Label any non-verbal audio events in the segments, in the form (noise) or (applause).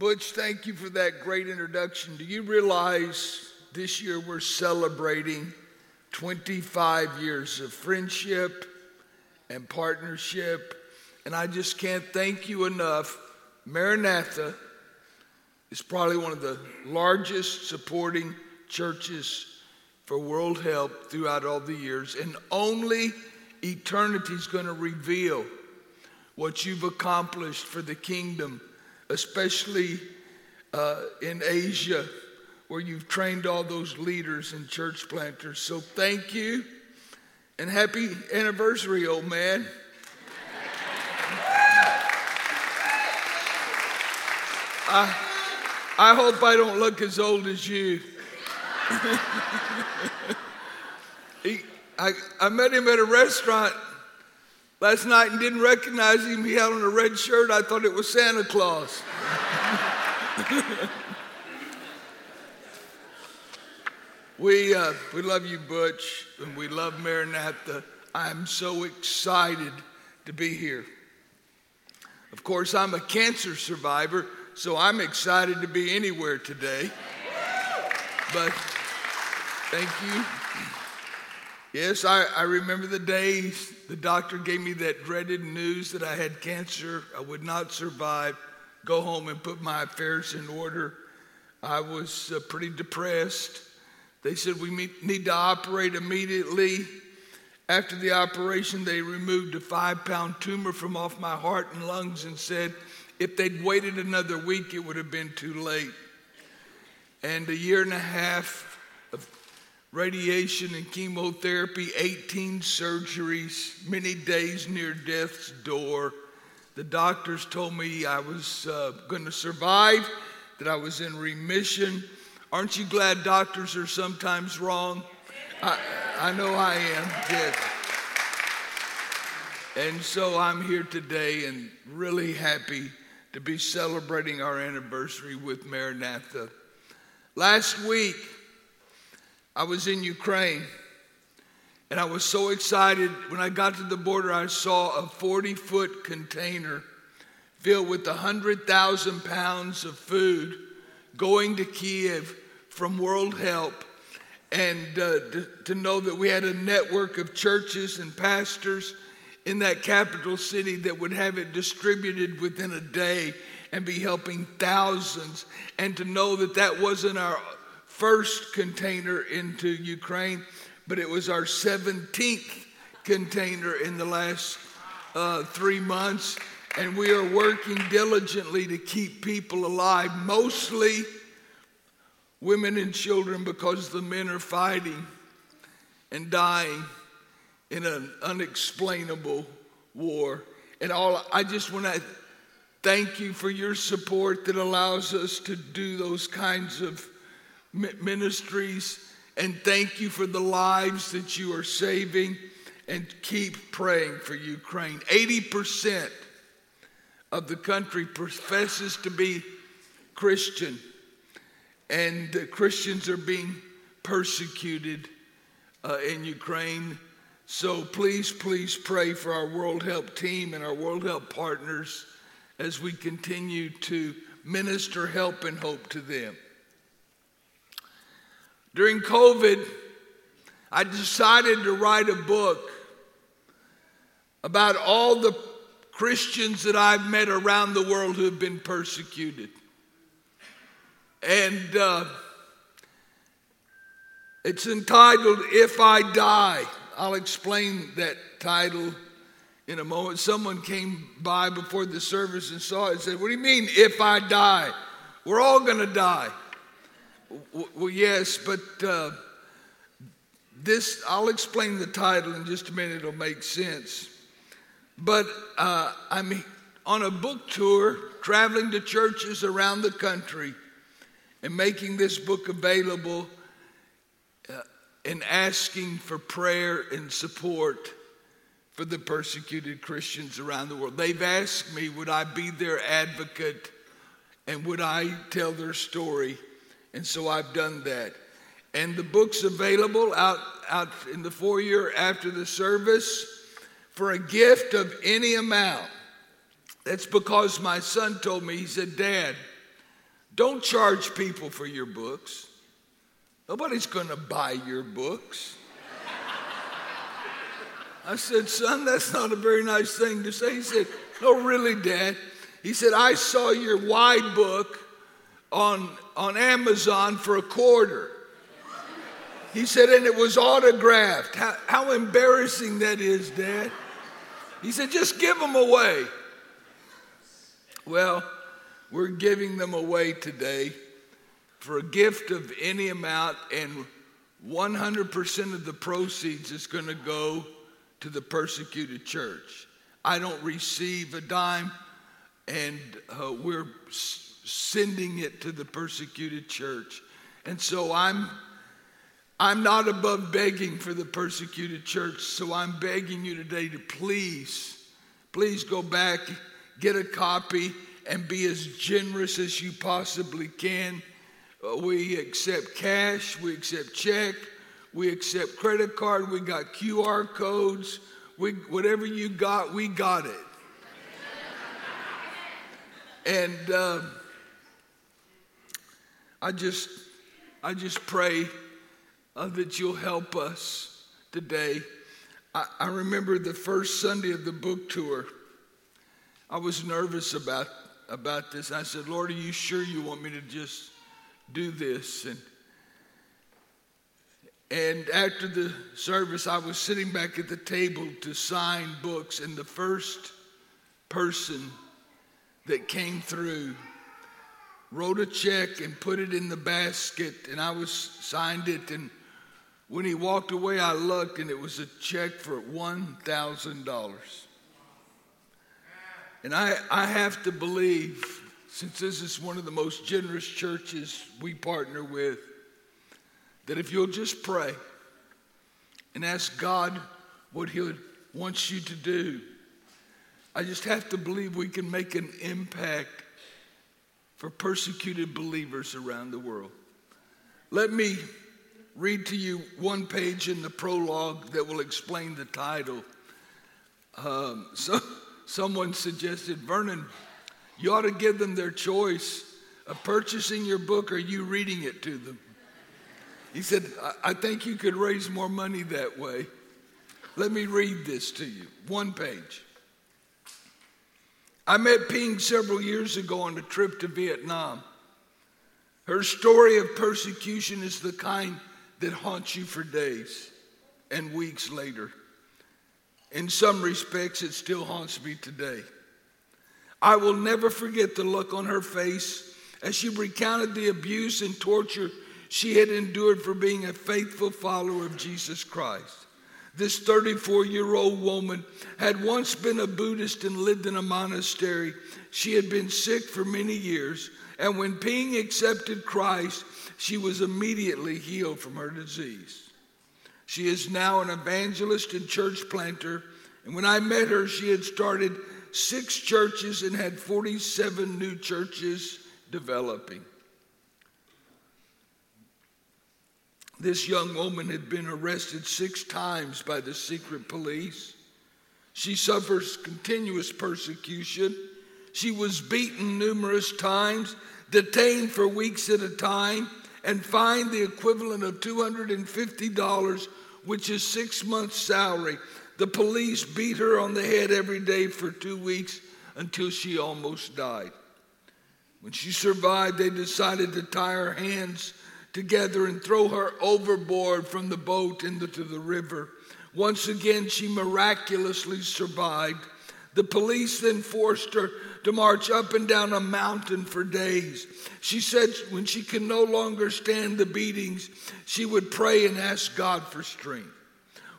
Butch, thank you for that great introduction. Do you realize this year we're celebrating 25 years of friendship and partnership? And I just can't thank you enough. Maranatha is probably one of the largest supporting churches for world help throughout all the years, and only eternity is going to reveal what you've accomplished for the kingdom, especially uh, in Asia, where you've trained all those leaders and church planters. So thank you and happy anniversary, old man. I, I hope I don't look as old as you. (laughs) he, I, I met him at a restaurant last night and didn't recognize him. He had on a red shirt. I thought it was Santa Claus. (laughs) we, uh, we love you, Butch, and we love Maranatha. I'm so excited to be here. Of course, I'm a cancer survivor, so I'm excited to be anywhere today. But thank you. Yes, I, I remember the days the doctor gave me that dreaded news that I had cancer, I would not survive, go home and put my affairs in order. I was uh, pretty depressed. They said we need to operate immediately. After the operation, they removed a five pound tumor from off my heart and lungs and said if they'd waited another week, it would have been too late. And a year and a half radiation and chemotherapy, 18 surgeries, many days near death's door. The doctors told me I was uh, going to survive, that I was in remission. Aren't you glad doctors are sometimes wrong? I, I know I am, yes. And so I'm here today and really happy to be celebrating our anniversary with Maranatha. Last week, I was in Ukraine and I was so excited. When I got to the border, I saw a 40 foot container filled with 100,000 pounds of food going to Kiev from World Help. And uh, to, to know that we had a network of churches and pastors in that capital city that would have it distributed within a day and be helping thousands. And to know that that wasn't our first container into Ukraine, but it was our 17th container in the last uh, three months. And we are working diligently to keep people alive, mostly women and children, because the men are fighting and dying in an unexplainable war. And all I just want to thank you for your support that allows us to do those kinds of ministries and thank you for the lives that you are saving and keep praying for Ukraine. 80% of the country professes to be Christian, and Christians are being persecuted uh, in Ukraine. So please, please pray for our World Help team and our World Help partners as we continue to minister help and hope to them. During COVID, I decided to write a book about all the Christians that I've met around the world who have been persecuted. And uh, it's entitled If I Die. I'll explain that title in a moment. Someone came by before the service and saw it and said, What do you mean, if I die? We're all going to die. Well, yes, but uh, this, I'll explain the title in just a minute, it'll make sense. But uh, I'm on a book tour, traveling to churches around the country and making this book available uh, and asking for prayer and support for the persecuted Christians around the world. They've asked me, would I be their advocate and would I tell their story? And so I've done that. And the book's available out, out in the foyer after the service for a gift of any amount. That's because my son told me, he said, Dad, Don't charge people for your books. Nobody's going to buy your books. I said, Son, that's not a very nice thing to say. He said, No, really, Dad. He said, I saw your wide book on, on Amazon for a quarter. He said, and it was autographed. How, how embarrassing that is, Dad. He said, just give them away. Well, we're giving them away today for a gift of any amount, and 100% of the proceeds is going to go to the persecuted church. I don't receive a dime, and uh, we're sending it to the persecuted church. And so I'm I'm not above begging for the persecuted church, so I'm begging you today to please, please go back, get a copy, and be as generous as you possibly can. Uh, we accept cash, we accept check, we accept credit card, we got QR codes, we, whatever you got, we got it. and uh, I just, I just pray uh, that you'll help us today. I, I remember the first Sunday of the book tour. I was nervous about, about this. I said, Lord, are you sure you want me to just do this? And, and after the service, I was sitting back at the table to sign books, and the first person that came through wrote a check and put it in the basket, and I was signed it and when he walked away, I looked and it was a check for $1,000. And I, I have to believe, since this is one of the most generous churches we partner with, that if you'll just pray and ask God what He wants you to do, I just have to believe we can make an impact for persecuted believers around the world. Let me read to you one page in the prologue that will explain the title. Um, so, (laughs) someone suggested, Vernon, you ought to give them their choice of purchasing your book or you reading it to them. He said, I, I think you could raise more money that way. Let me read this to you. One page. I met Ping several years ago on a trip to Vietnam. Her story of persecution is the kind that haunts you for days and weeks later. In some respects, it still haunts me today. I will never forget the look on her face as she recounted the abuse and torture she had endured for being a faithful follower of Jesus Christ. This 34 year old woman had once been a Buddhist and lived in a monastery. She had been sick for many years, and when Ping accepted Christ, she was immediately healed from her disease. She is now an evangelist and church planter. And when I met her, she had started six churches and had 47 new churches developing. This young woman had been arrested six times by the secret police. She suffers continuous persecution. She was beaten numerous times, detained for weeks at a time, and fined the equivalent of $250, which is six months' salary. The police beat her on the head every day for two weeks until she almost died. When she survived, they decided to tie her hands together and throw her overboard from the boat into the river. Once again, she miraculously survived. The police then forced her to march up and down a mountain for days. She said when she could no longer stand the beatings, she would pray and ask God for strength.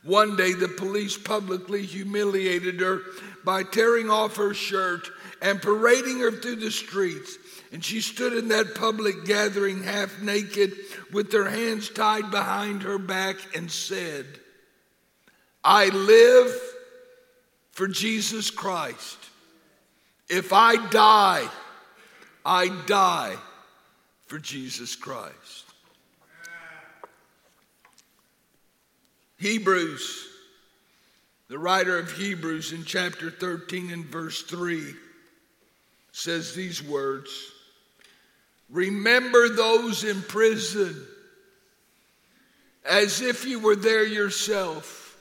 One day, the police publicly humiliated her by tearing off her shirt and parading her through the streets. And she stood in that public gathering half naked with her hands tied behind her back and said, I live for Jesus Christ. If I die, I die for Jesus Christ. Hebrews, the writer of Hebrews in chapter 13 and verse 3 says these words Remember those in prison as if you were there yourself.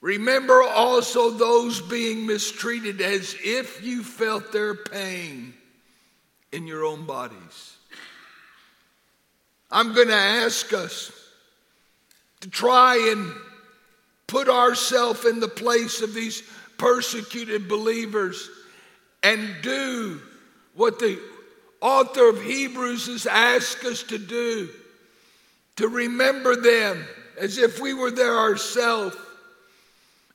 Remember also those being mistreated as if you felt their pain in your own bodies. I'm going to ask us to try and put ourselves in the place of these persecuted believers and do what the author of Hebrews has asked us to do to remember them as if we were there ourselves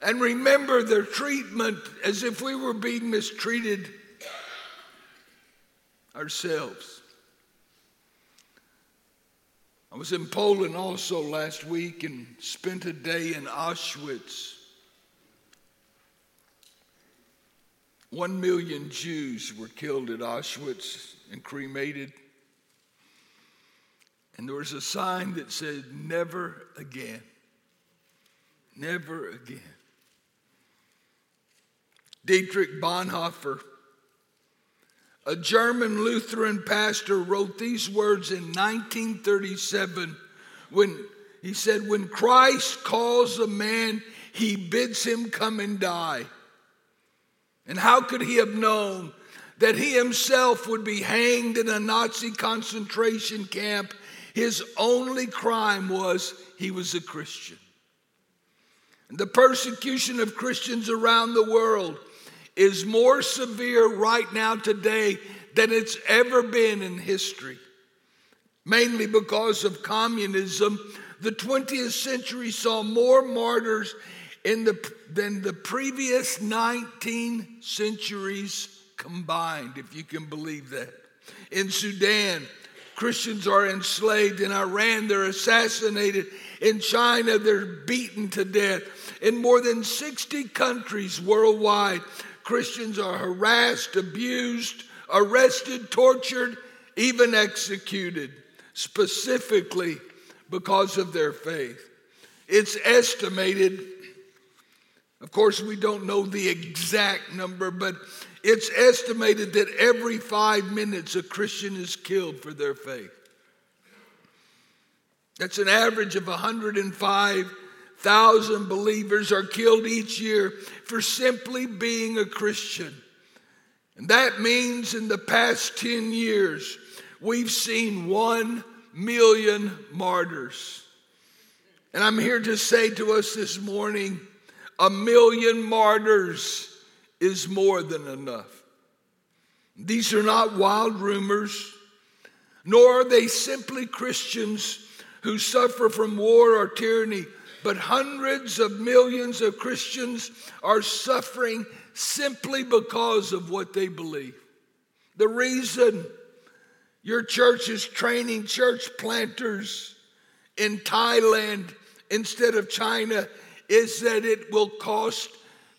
and remember their treatment as if we were being mistreated ourselves. I was in Poland also last week and spent a day in Auschwitz. One million Jews were killed at Auschwitz and cremated. And there was a sign that said, Never again. Never again. Dietrich Bonhoeffer, a German Lutheran pastor, wrote these words in 1937 when he said, When Christ calls a man, he bids him come and die. And how could he have known that he himself would be hanged in a Nazi concentration camp? His only crime was he was a Christian. The persecution of Christians around the world is more severe right now today than it's ever been in history. Mainly because of communism, the 20th century saw more martyrs in the, than the previous 19 centuries combined, if you can believe that. In Sudan, Christians are enslaved. In Iran, they're assassinated. In China, they're beaten to death. In more than 60 countries worldwide, Christians are harassed, abused, arrested, tortured, even executed, specifically because of their faith. It's estimated, of course, we don't know the exact number, but it's estimated that every five minutes a Christian is killed for their faith. That's an average of 105 thousand believers are killed each year for simply being a Christian. And that means in the past 10 years, we've seen one million martyrs. And I'm here to say to us this morning a million martyrs is more than enough. These are not wild rumors, nor are they simply Christians who suffer from war or tyranny but hundreds of millions of Christians are suffering simply because of what they believe. The reason your church is training church planters in Thailand instead of China is that it will cost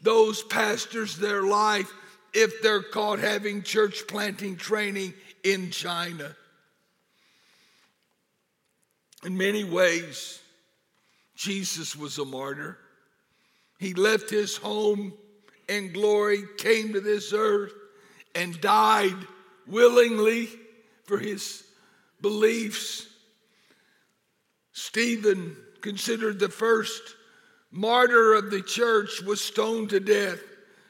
those pastors their life if they're caught having church planting training in China. In many ways, Jesus was a martyr. He left his home in glory, came to this earth, and died willingly for his beliefs. Stephen, considered the first martyr of the church, was stoned to death.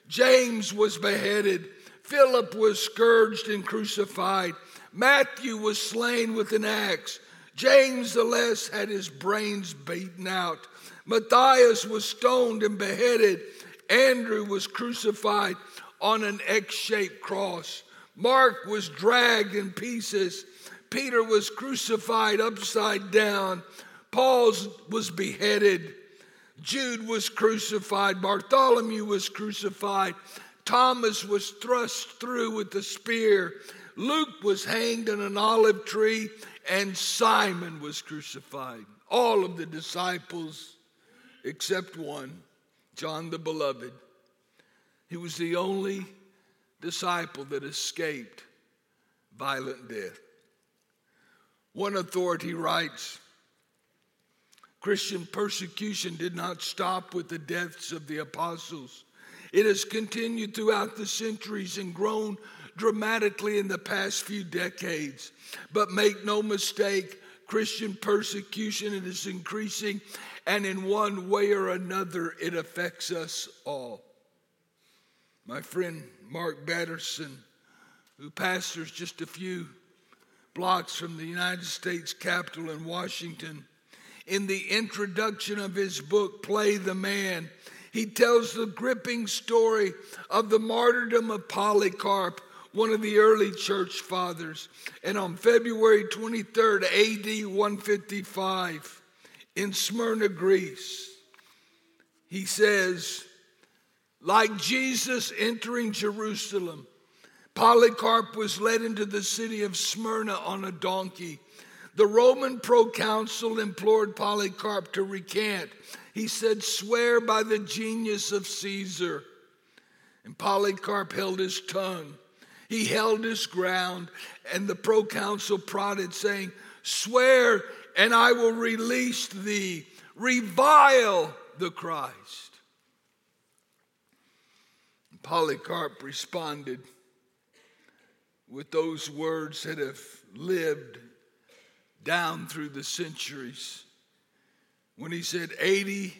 James was beheaded. Philip was scourged and crucified. Matthew was slain with an axe. James the Less had his brains beaten out. Matthias was stoned and beheaded. Andrew was crucified on an X shaped cross. Mark was dragged in pieces. Peter was crucified upside down. Paul was beheaded. Jude was crucified. Bartholomew was crucified. Thomas was thrust through with a spear. Luke was hanged on an olive tree and Simon was crucified. All of the disciples, except one, John the Beloved, he was the only disciple that escaped violent death. One authority writes Christian persecution did not stop with the deaths of the apostles. It has continued throughout the centuries and grown dramatically in the past few decades. But make no mistake, Christian persecution is increasing, and in one way or another, it affects us all. My friend Mark Batterson, who pastors just a few blocks from the United States Capitol in Washington, in the introduction of his book, Play the Man, he tells the gripping story of the martyrdom of Polycarp, one of the early church fathers. And on February 23rd, AD 155, in Smyrna, Greece, he says, like Jesus entering Jerusalem, Polycarp was led into the city of Smyrna on a donkey. The Roman proconsul implored Polycarp to recant. He said, Swear by the genius of Caesar. And Polycarp held his tongue. He held his ground, and the proconsul prodded, saying, Swear, and I will release thee. Revile the Christ. Polycarp responded, with those words that have lived down through the centuries when he said, 80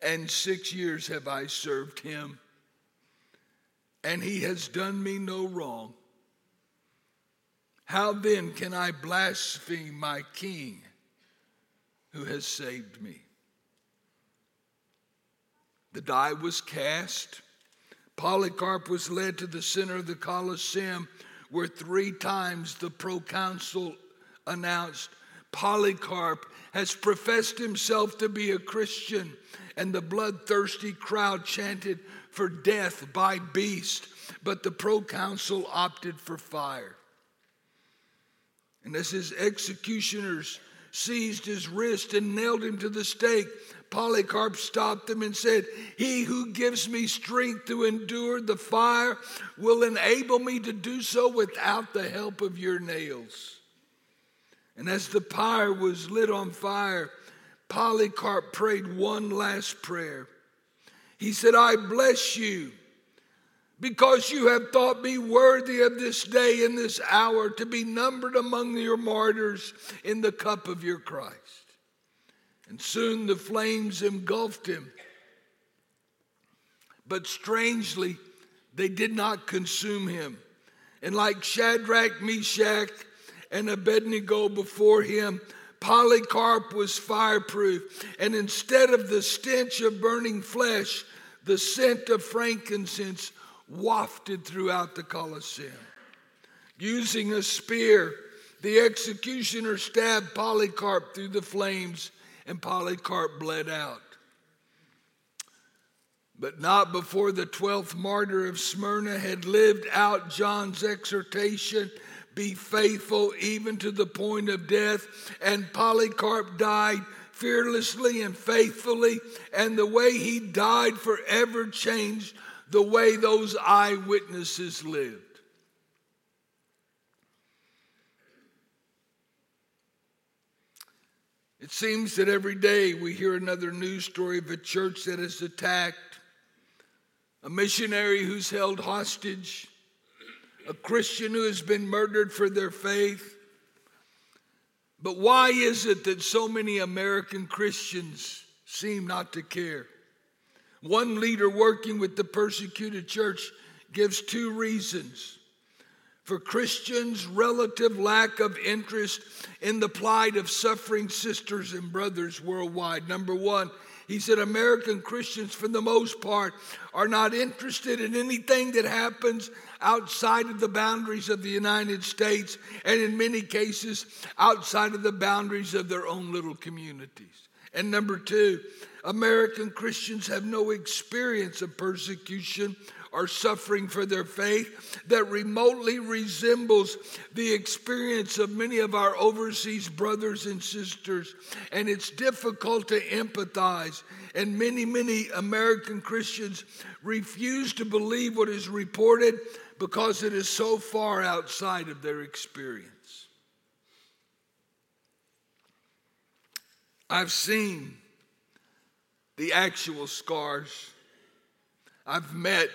and six years have I served him, and he has done me no wrong. How then can I blaspheme my king who has saved me? The die was cast. Polycarp was led to the center of the Colosseum where three times the proconsul announced Polycarp has professed himself to be a Christian, and the bloodthirsty crowd chanted for death by beast, but the proconsul opted for fire. And as his executioners seized his wrist and nailed him to the stake, Polycarp stopped them and said, He who gives me strength to endure the fire will enable me to do so without the help of your nails. And as the pyre was lit on fire, Polycarp prayed one last prayer. He said, I bless you because you have thought me worthy of this day and this hour to be numbered among your martyrs in the cup of your Christ. And soon the flames engulfed him. But strangely, they did not consume him. And like Shadrach, Meshach, and Abednego before him, Polycarp was fireproof. And instead of the stench of burning flesh, the scent of frankincense wafted throughout the Colosseum. Using a spear, the executioner stabbed Polycarp through the flames and Polycarp bled out. But not before the 12th martyr of Smyrna had lived out John's exhortation be faithful even to the point of death. And Polycarp died fearlessly and faithfully, and the way he died forever changed the way those eyewitnesses lived. It seems that every day we hear another news story of a church that is attacked, a missionary who's held hostage, a Christian who has been murdered for their faith. But why is it that so many American Christians seem not to care? One leader working with the persecuted church gives two reasons for Christians' relative lack of interest in the plight of suffering sisters and brothers worldwide. Number one, he said American Christians, for the most part, are not interested in anything that happens outside of the boundaries of the United States, and in many cases, outside of the boundaries of their own little communities. And number two, American Christians have no experience of persecution are suffering for their faith that remotely resembles the experience of many of our overseas brothers and sisters. And it's difficult to empathize. And many, many American Christians refuse to believe what is reported because it is so far outside of their experience. I've seen the actual scars. I've met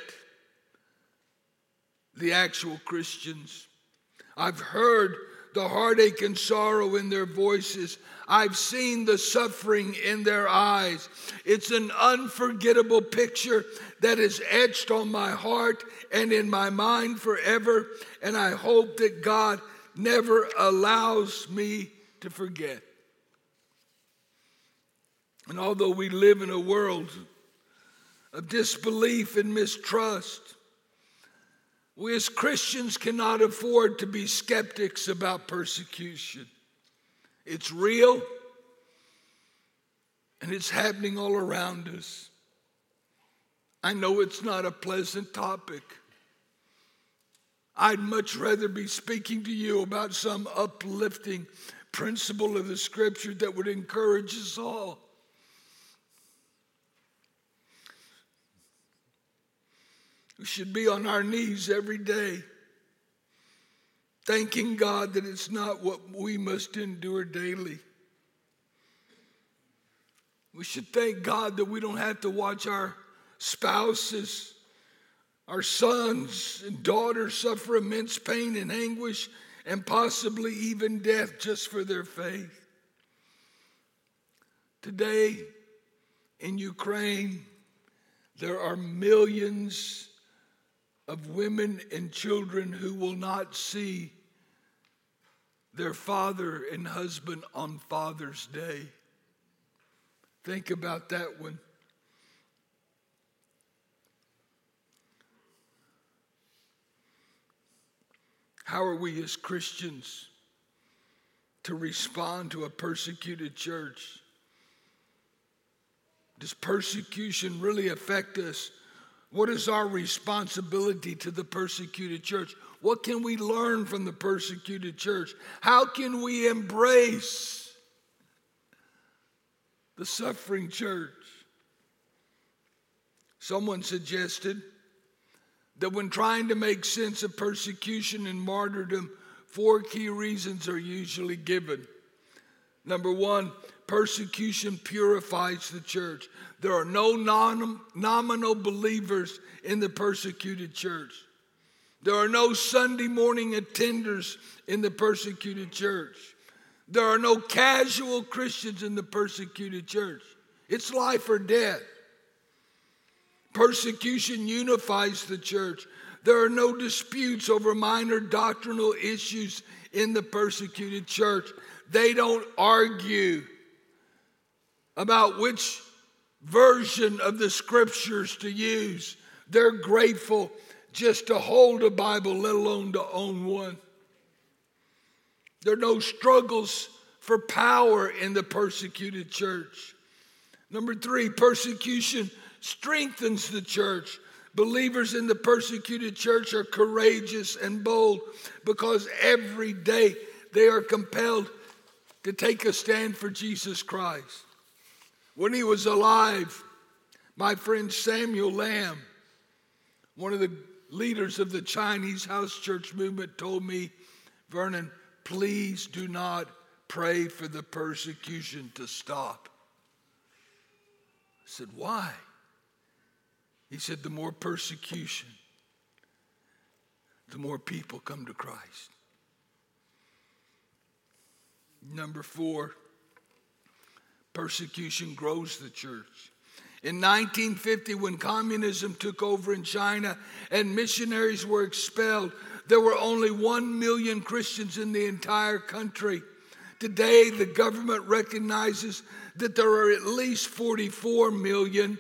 the actual Christians. I've heard the heartache and sorrow in their voices. I've seen the suffering in their eyes. It's an unforgettable picture that is etched on my heart and in my mind forever. And I hope that God never allows me to forget. And although we live in a world of disbelief and mistrust, we as Christians cannot afford to be skeptics about persecution. It's real and it's happening all around us. I know it's not a pleasant topic. I'd much rather be speaking to you about some uplifting principle of the scripture that would encourage us all. We should be on our knees every day, thanking God that it's not what we must endure daily. We should thank God that we don't have to watch our spouses, our sons and daughters suffer immense pain and anguish and possibly even death just for their faith. Today in Ukraine, there are millions of women and children who will not see their father and husband on Father's Day. Think about that one. How are we as Christians to respond to a persecuted church? Does persecution really affect us? What is our responsibility to the persecuted church? What can we learn from the persecuted church? How can we embrace the suffering church? Someone suggested that when trying to make sense of persecution and martyrdom, four key reasons are usually given. Number one, persecution purifies the church. There are no non- nominal believers in the persecuted church. There are no Sunday morning attenders in the persecuted church. There are no casual Christians in the persecuted church. It's life or death. Persecution unifies the church. There are no disputes over minor doctrinal issues in the persecuted church. They don't argue about which version of the scriptures to use. They're grateful just to hold a Bible, let alone to own one. There are no struggles for power in the persecuted church. Number three, persecution strengthens the church. Believers in the persecuted church are courageous and bold because every day they are compelled to take a stand for Jesus Christ. When he was alive, my friend Samuel Lamb, one of the leaders of the Chinese house church movement, told me, Vernon, please do not pray for the persecution to stop. I said, Why? He said, The more persecution, the more people come to Christ. Number four, persecution grows the church. In 1950, when communism took over in China and missionaries were expelled, there were only one million Christians in the entire country. Today, the government recognizes that there are at least 44 million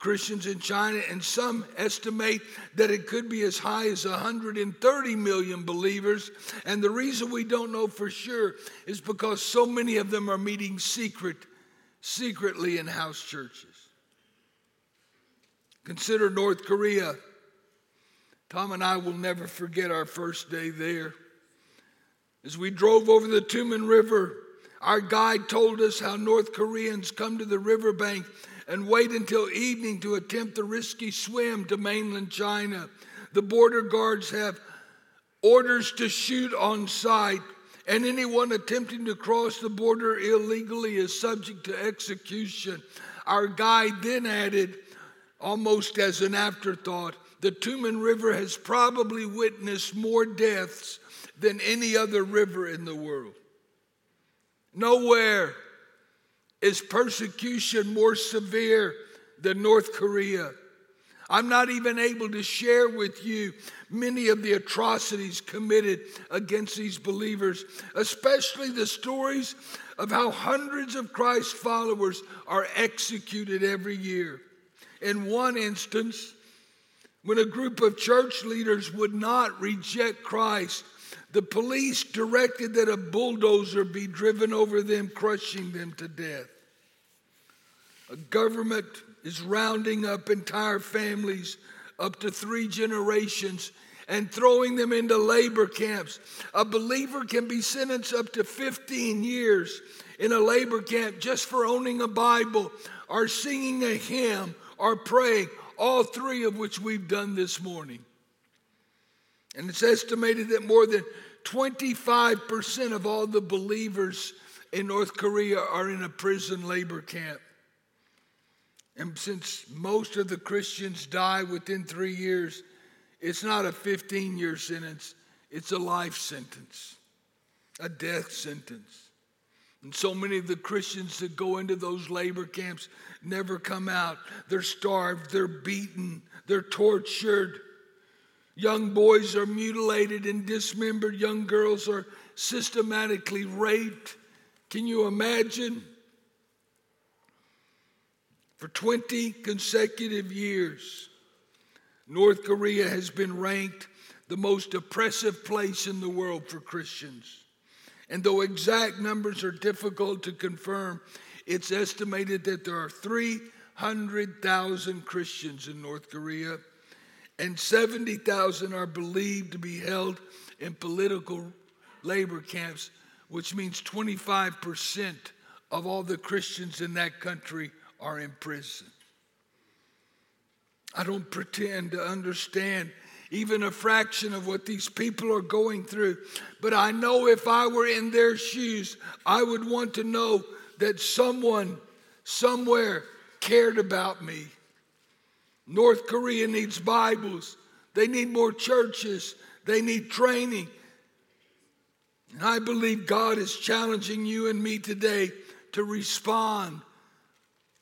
Christians in China, and some estimate that it could be as high as 130 million believers. And the reason we don't know for sure is because so many of them are meeting secret secretly in house churches. Consider North Korea. Tom and I will never forget our first day there. As we drove over the Tumen River, our guide told us how North Koreans come to the riverbank and wait until evening to attempt the risky swim to mainland China. The border guards have orders to shoot on sight and anyone attempting to cross the border illegally is subject to execution. Our guide then added, almost as an afterthought, the Tumen River has probably witnessed more deaths than any other river in the world. Nowhere is persecution more severe than North Korea. I'm not even able to share with you many of the atrocities committed against these believers, especially the stories of how hundreds of Christ followers are executed every year. In one instance, when a group of church leaders would not reject Christ, the police directed that a bulldozer be driven over them, crushing them to death. A government is rounding up entire families, up to three generations, and throwing them into labor camps. A believer can be sentenced up to 15 years in a labor camp just for owning a Bible or singing a hymn or praying, all three of which we've done this morning. And it's estimated that more than 25% of all the believers in North Korea are in a prison labor camp. And since most of the Christians die within three years, it's not a 15 year sentence, it's a life sentence, a death sentence. And so many of the Christians that go into those labor camps never come out. They're starved, they're beaten, they're tortured. Young boys are mutilated and dismembered, young girls are systematically raped. Can you imagine? For 20 consecutive years, North Korea has been ranked the most oppressive place in the world for Christians. And though exact numbers are difficult to confirm, it's estimated that there are 300,000 Christians in North Korea, and 70,000 are believed to be held in political labor camps, which means 25% of all the Christians in that country are in prison. I don't pretend to understand even a fraction of what these people are going through, but I know if I were in their shoes, I would want to know that someone somewhere cared about me. North Korea needs Bibles, they need more churches, they need training. And I believe God is challenging you and me today to respond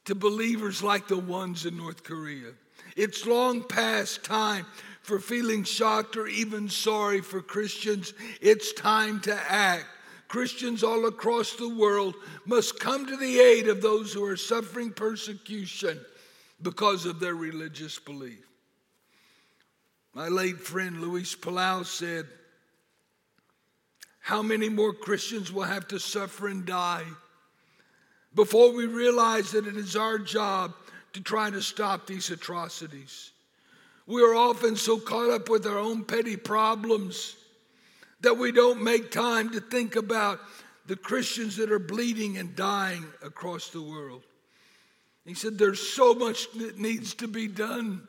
to believers like the ones in North Korea. It's long past time for feeling shocked or even sorry for Christians. It's time to act. Christians all across the world must come to the aid of those who are suffering persecution because of their religious belief. My late friend Luis Palau said, How many more Christians will have to suffer and die before we realize that it is our job to try to stop these atrocities. We are often so caught up with our own petty problems that we don't make time to think about the Christians that are bleeding and dying across the world. He said, There's so much that needs to be done.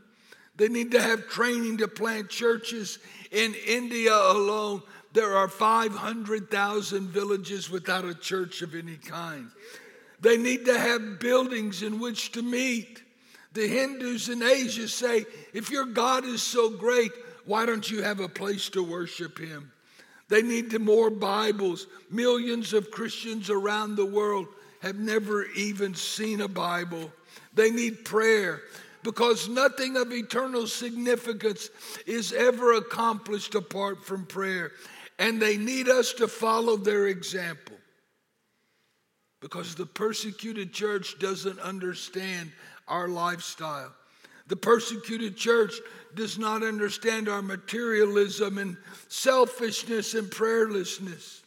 They need to have training to plant churches. In India alone, there are 500,000 villages without a church of any kind. They need to have buildings in which to meet. The Hindus in Asia say, if your God is so great, why don't you have a place to worship Him? They need more Bibles. Millions of Christians around the world have never even seen a Bible. They need prayer because nothing of eternal significance is ever accomplished apart from prayer. And they need us to follow their example because the persecuted church doesn't understand our lifestyle. The persecuted church does not understand our materialism and selfishness and prayerlessness.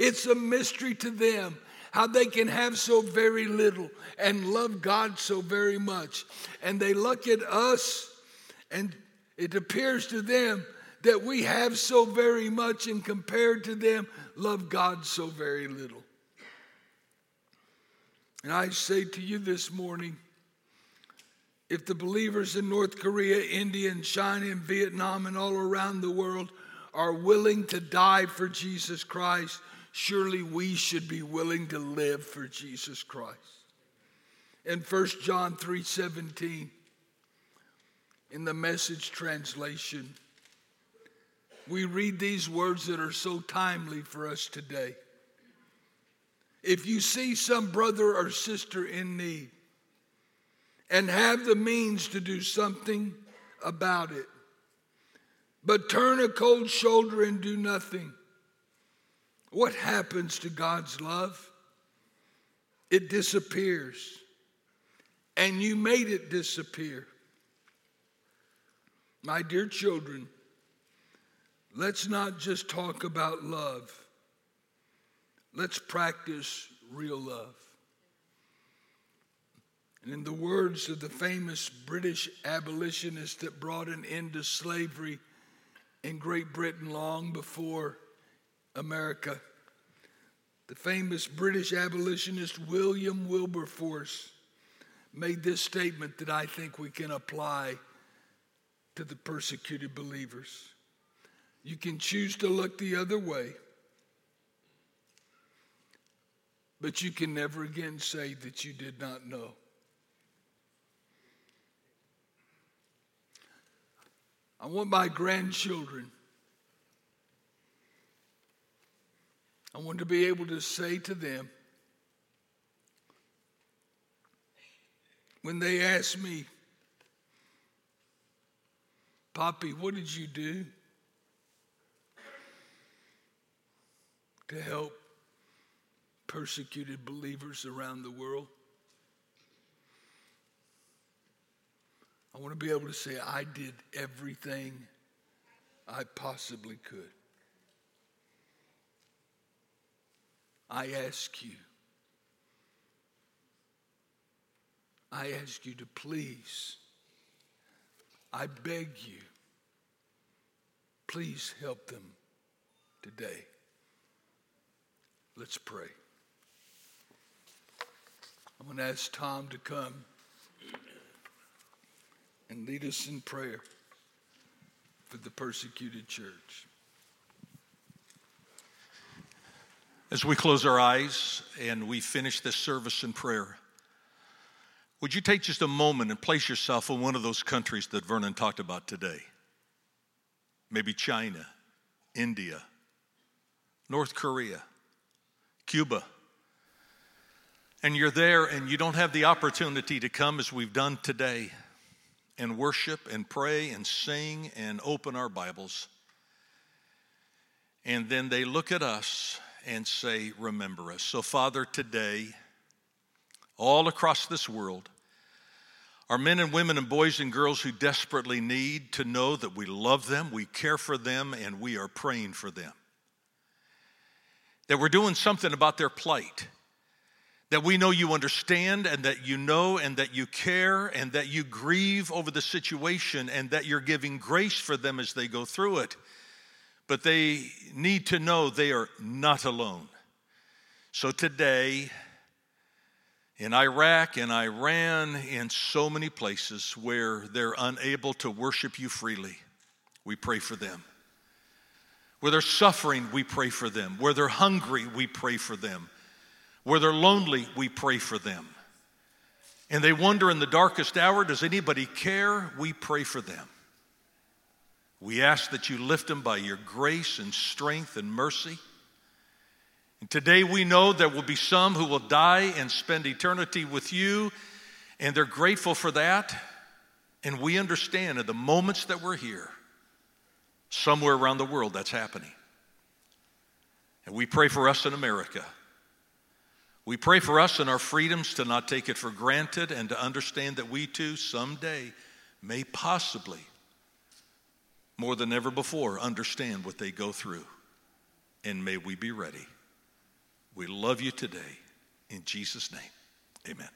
It's a mystery to them how they can have so very little and love God so very much. And they look at us, and it appears to them that we have so very much, and compared to them, love God so very little. And I say to you this morning if the believers in North Korea, India, and China, and Vietnam, and all around the world are willing to die for Jesus Christ, surely we should be willing to live for Jesus Christ. In 1 John 3 17, in the message translation, we read these words that are so timely for us today. If you see some brother or sister in need and have the means to do something about it, but turn a cold shoulder and do nothing, what happens to God's love? It disappears. And you made it disappear. My dear children, let's not just talk about love. Let's practice real love. And in the words of the famous British abolitionist that brought an end to slavery in Great Britain long before America, the famous British abolitionist William Wilberforce made this statement that I think we can apply to the persecuted believers. You can choose to look the other way, but you can never again say that you did not know. I want my grandchildren. I want to be able to say to them, when they ask me, Poppy, what did you do to help persecuted believers around the world? I want to be able to say, I did everything I possibly could. I ask you, I ask you to please I beg you, please help them today. Let's pray. I'm going to ask Tom to come and lead us in prayer for the persecuted church. As we close our eyes and we finish this service in prayer, would you take just a moment and place yourself in one of those countries that Vernon talked about today? Maybe China, India, North Korea, Cuba. And you're there and you don't have the opportunity to come as we've done today and worship and pray and sing and open our Bibles. And then they look at us and say, Remember us. So, Father, today, all across this world, are men and women and boys and girls who desperately need to know that we love them, we care for them, and we are praying for them. That we're doing something about their plight. That we know you understand and that you know and that you care and that you grieve over the situation and that you're giving grace for them as they go through it. But they need to know they are not alone. So today, in Iraq and Iran, in so many places where they're unable to worship you freely. We pray for them. Where they're suffering, we pray for them. Where they're hungry, we pray for them. Where they're lonely, we pray for them. And they wonder in the darkest hour, does anybody care? We pray for them. We ask that you lift them by your grace and strength and mercy. And today we know there will be some who will die and spend eternity with you, and they're grateful for that. And we understand in the moments that we're here, somewhere around the world that's happening. And we pray for us in America. We pray for us and our freedoms to not take it for granted and to understand that we too someday may possibly, more than ever before, understand what they go through. And may we be ready. We love you today. In Jesus' name, amen.